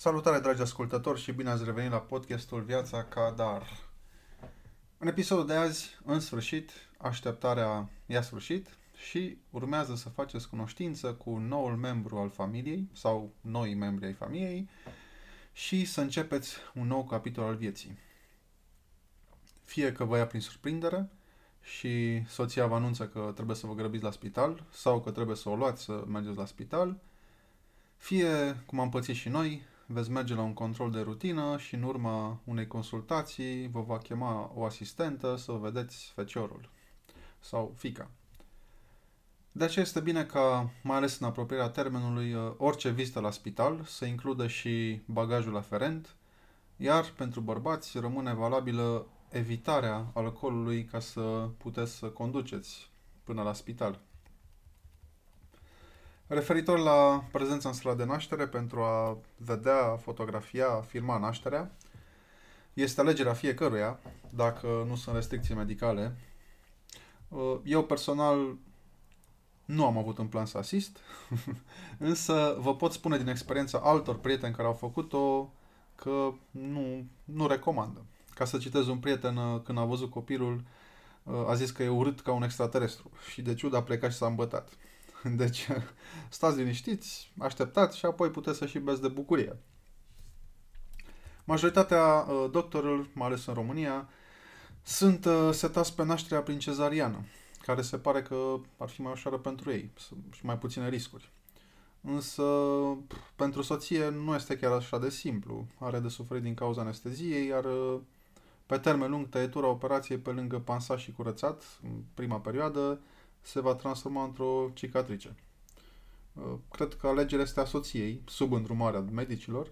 Salutare, dragi ascultători, și bine ați revenit la podcastul Viața ca Dar. În episodul de azi, în sfârșit, așteptarea i-a sfârșit și urmează să faceți cunoștință cu noul membru al familiei sau noi membri ai familiei și să începeți un nou capitol al vieții. Fie că vă ia prin surprindere și soția vă anunță că trebuie să vă grăbiți la spital sau că trebuie să o luați să mergeți la spital, fie, cum am pățit și noi, veți merge la un control de rutină și în urma unei consultații vă va chema o asistentă să vedeți feciorul sau fica. De aceea este bine ca, mai ales în apropierea termenului, uh, orice vizită la spital să includă și bagajul aferent, iar pentru bărbați rămâne valabilă evitarea alcoolului ca să puteți să conduceți până la spital. Referitor la prezența în sala de naștere, pentru a vedea, fotografia, filma nașterea, este alegerea fiecăruia, dacă nu sunt restricții medicale. Uh, eu personal nu am avut în plan să asist, însă vă pot spune din experiența altor prieteni care au făcut-o că nu, nu recomandă. Ca să citez un prieten, uh, când a văzut copilul, uh, a zis că e urât ca un extraterestru și de ciudă a plecat și s-a îmbătat. Deci, stați liniștiți, așteptați și apoi puteți să și beți de bucurie. Majoritatea uh, doctorilor, mai ales în România, sunt uh, setați pe nașterea prin cezariană, care se pare că ar fi mai ușoară pentru ei și mai puține riscuri. Însă, pentru soție nu este chiar așa de simplu. Are de suferit din cauza anesteziei, iar uh, pe termen lung, tăietura operației pe lângă pansaj și curățat, în prima perioadă, se va transforma într-o cicatrice. Uh, cred că alegerea este a soției, sub îndrumarea medicilor,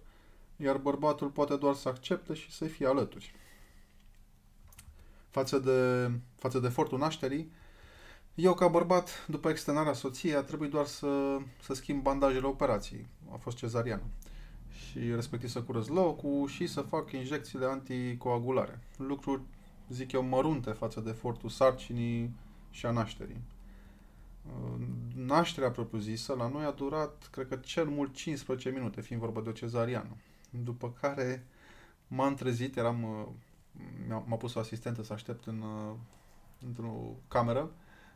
iar bărbatul poate doar să accepte și să fie alături. Față de, față de efortul nașterii, eu ca bărbat, după externarea soției, a trebuit doar să, să schimb bandajele operației. A fost cezariană. Și respectiv să curăț locul și să fac injecțiile anticoagulare. Lucruri, zic eu, mărunte față de efortul sarcinii și a nașterii. Nașterea propriu-zisă la noi a durat, cred că cel mult 15 minute, fiind vorba de o cezariană. După care m-am trezit, eram, uh, m-a pus o asistentă să aștept în, uh, într-o cameră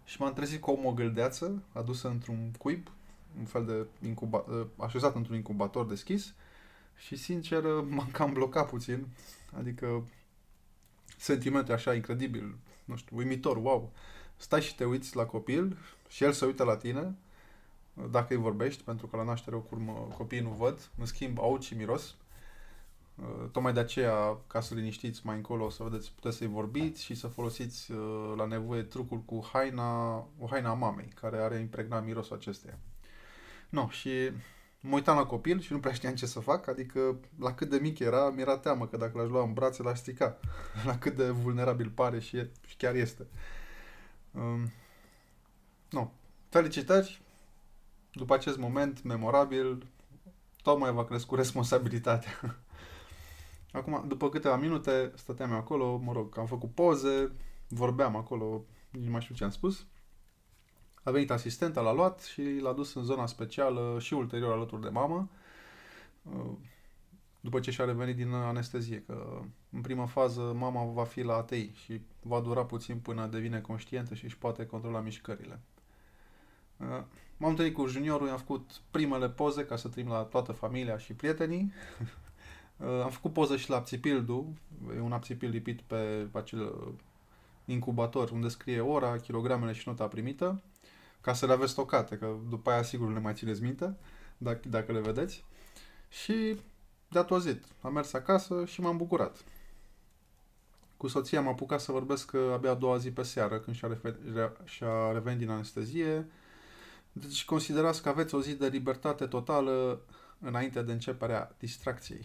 și m-am trezit cu o mogâldeață adusă într-un cuib, un fel de incuba, uh, așezat într-un incubator deschis și sincer m-am cam blocat puțin, adică sentimente așa incredibil, nu știu, uimitor, wow. Stai și te uiți la copil și el se uită la tine dacă îi vorbești, pentru că la naștere o curmă copiii nu văd, în schimb aud și miros. Uh, tocmai de aceea, ca să liniștiți mai încolo, o să vedeți, puteți să-i vorbiți și să folosiți uh, la nevoie trucul cu haina, o haina a mamei, care are impregnat mirosul acesteia. No, și mă uitam la copil și nu prea știam ce să fac, adică la cât de mic era, mi-era teamă că dacă l-aș lua în brațe, l-aș strica. la cât de vulnerabil pare și, e, și chiar este. Um, nu. Felicitări! După acest moment memorabil, tocmai va crescut responsabilitatea. Acum, după câteva minute, stăteam acolo, mă rog, am făcut poze, vorbeam acolo, nici nu mai știu ce am spus. A venit asistenta, l-a luat și l-a dus în zona specială și ulterior alături de mamă, după ce și-a revenit din anestezie, că în prima fază mama va fi la ATI și va dura puțin până devine conștientă și își poate controla mișcările. Uh, m-am întâlnit cu juniorul, i-am făcut primele poze ca să trimit la toată familia și prietenii. Uh, am făcut poză și la apțipildu, e un apțipil lipit pe acel incubator unde scrie ora, kilogramele și nota primită, ca să le aveți stocate, că după aia sigur nu le mai țineți minte, dacă, dacă le vedeți. Și de-a zi, am mers acasă și m-am bucurat. Cu soția am apucat să vorbesc abia a doua zi pe seară, când și-a, refer- și-a revenit din anestezie, deci considerați că aveți o zi de libertate totală înainte de începerea distracției.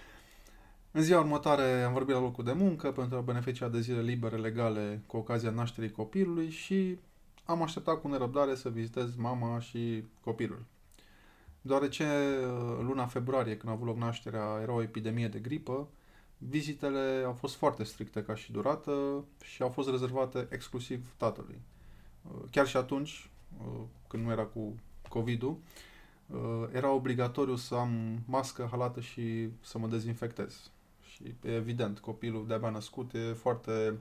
în ziua următoare am vorbit la locul de muncă pentru a beneficia de zile libere legale cu ocazia nașterii copilului și am așteptat cu nerăbdare să vizitez mama și copilul. Deoarece luna februarie, când a avut loc nașterea, era o epidemie de gripă, vizitele au fost foarte stricte ca și durată și au fost rezervate exclusiv tatălui. Chiar și atunci, Uh, când nu era cu COVID-ul, uh, era obligatoriu să am mască, halată și să mă dezinfectez. Și evident, copilul de-abia născut e foarte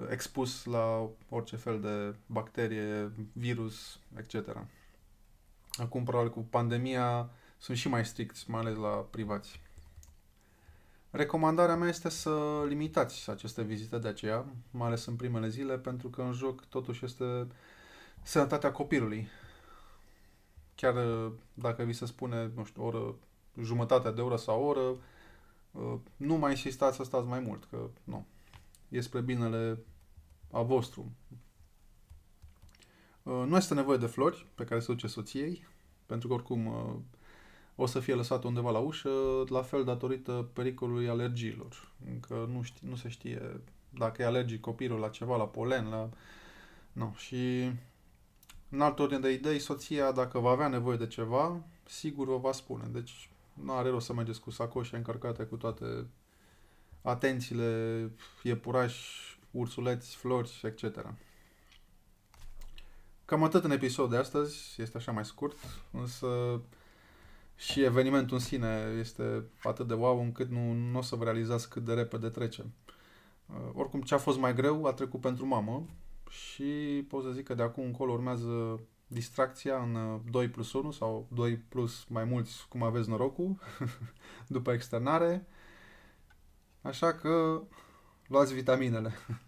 uh, expus la orice fel de bacterie, virus, etc. Acum, probabil, cu pandemia sunt și mai stricți, mai ales la privați. Recomandarea mea este să limitați aceste vizite de aceea, mai ales în primele zile, pentru că în joc totuși este sănătatea copilului. Chiar dacă vi se spune, nu știu, o oră, jumătate de oră sau o oră, nu mai insistați să stați mai mult, că nu. E spre binele a vostru. Nu este nevoie de flori pe care să duce soției, pentru că oricum o să fie lăsat undeva la ușă, la fel datorită pericolului alergiilor. Încă nu, știe, nu se știe dacă e alergic copilul la ceva, la polen, la... Nu. Și în altă ordine de idei, soția, dacă va avea nevoie de ceva, sigur vă va spune. Deci nu are rost să mergeți cu sacoșe încărcate cu toate atențiile, iepurași, ursuleți, flori, etc. Cam atât în episodul de astăzi, este așa mai scurt, însă și evenimentul în sine este atât de wow încât nu, nu o să vă realizați cât de repede trece. Uh, oricum, ce a fost mai greu a trecut pentru mamă și pot să zic că de acum încolo urmează distracția în 2 uh, plus 1 sau 2 plus mai mulți, cum aveți norocul, după externare. Așa că luați vitaminele.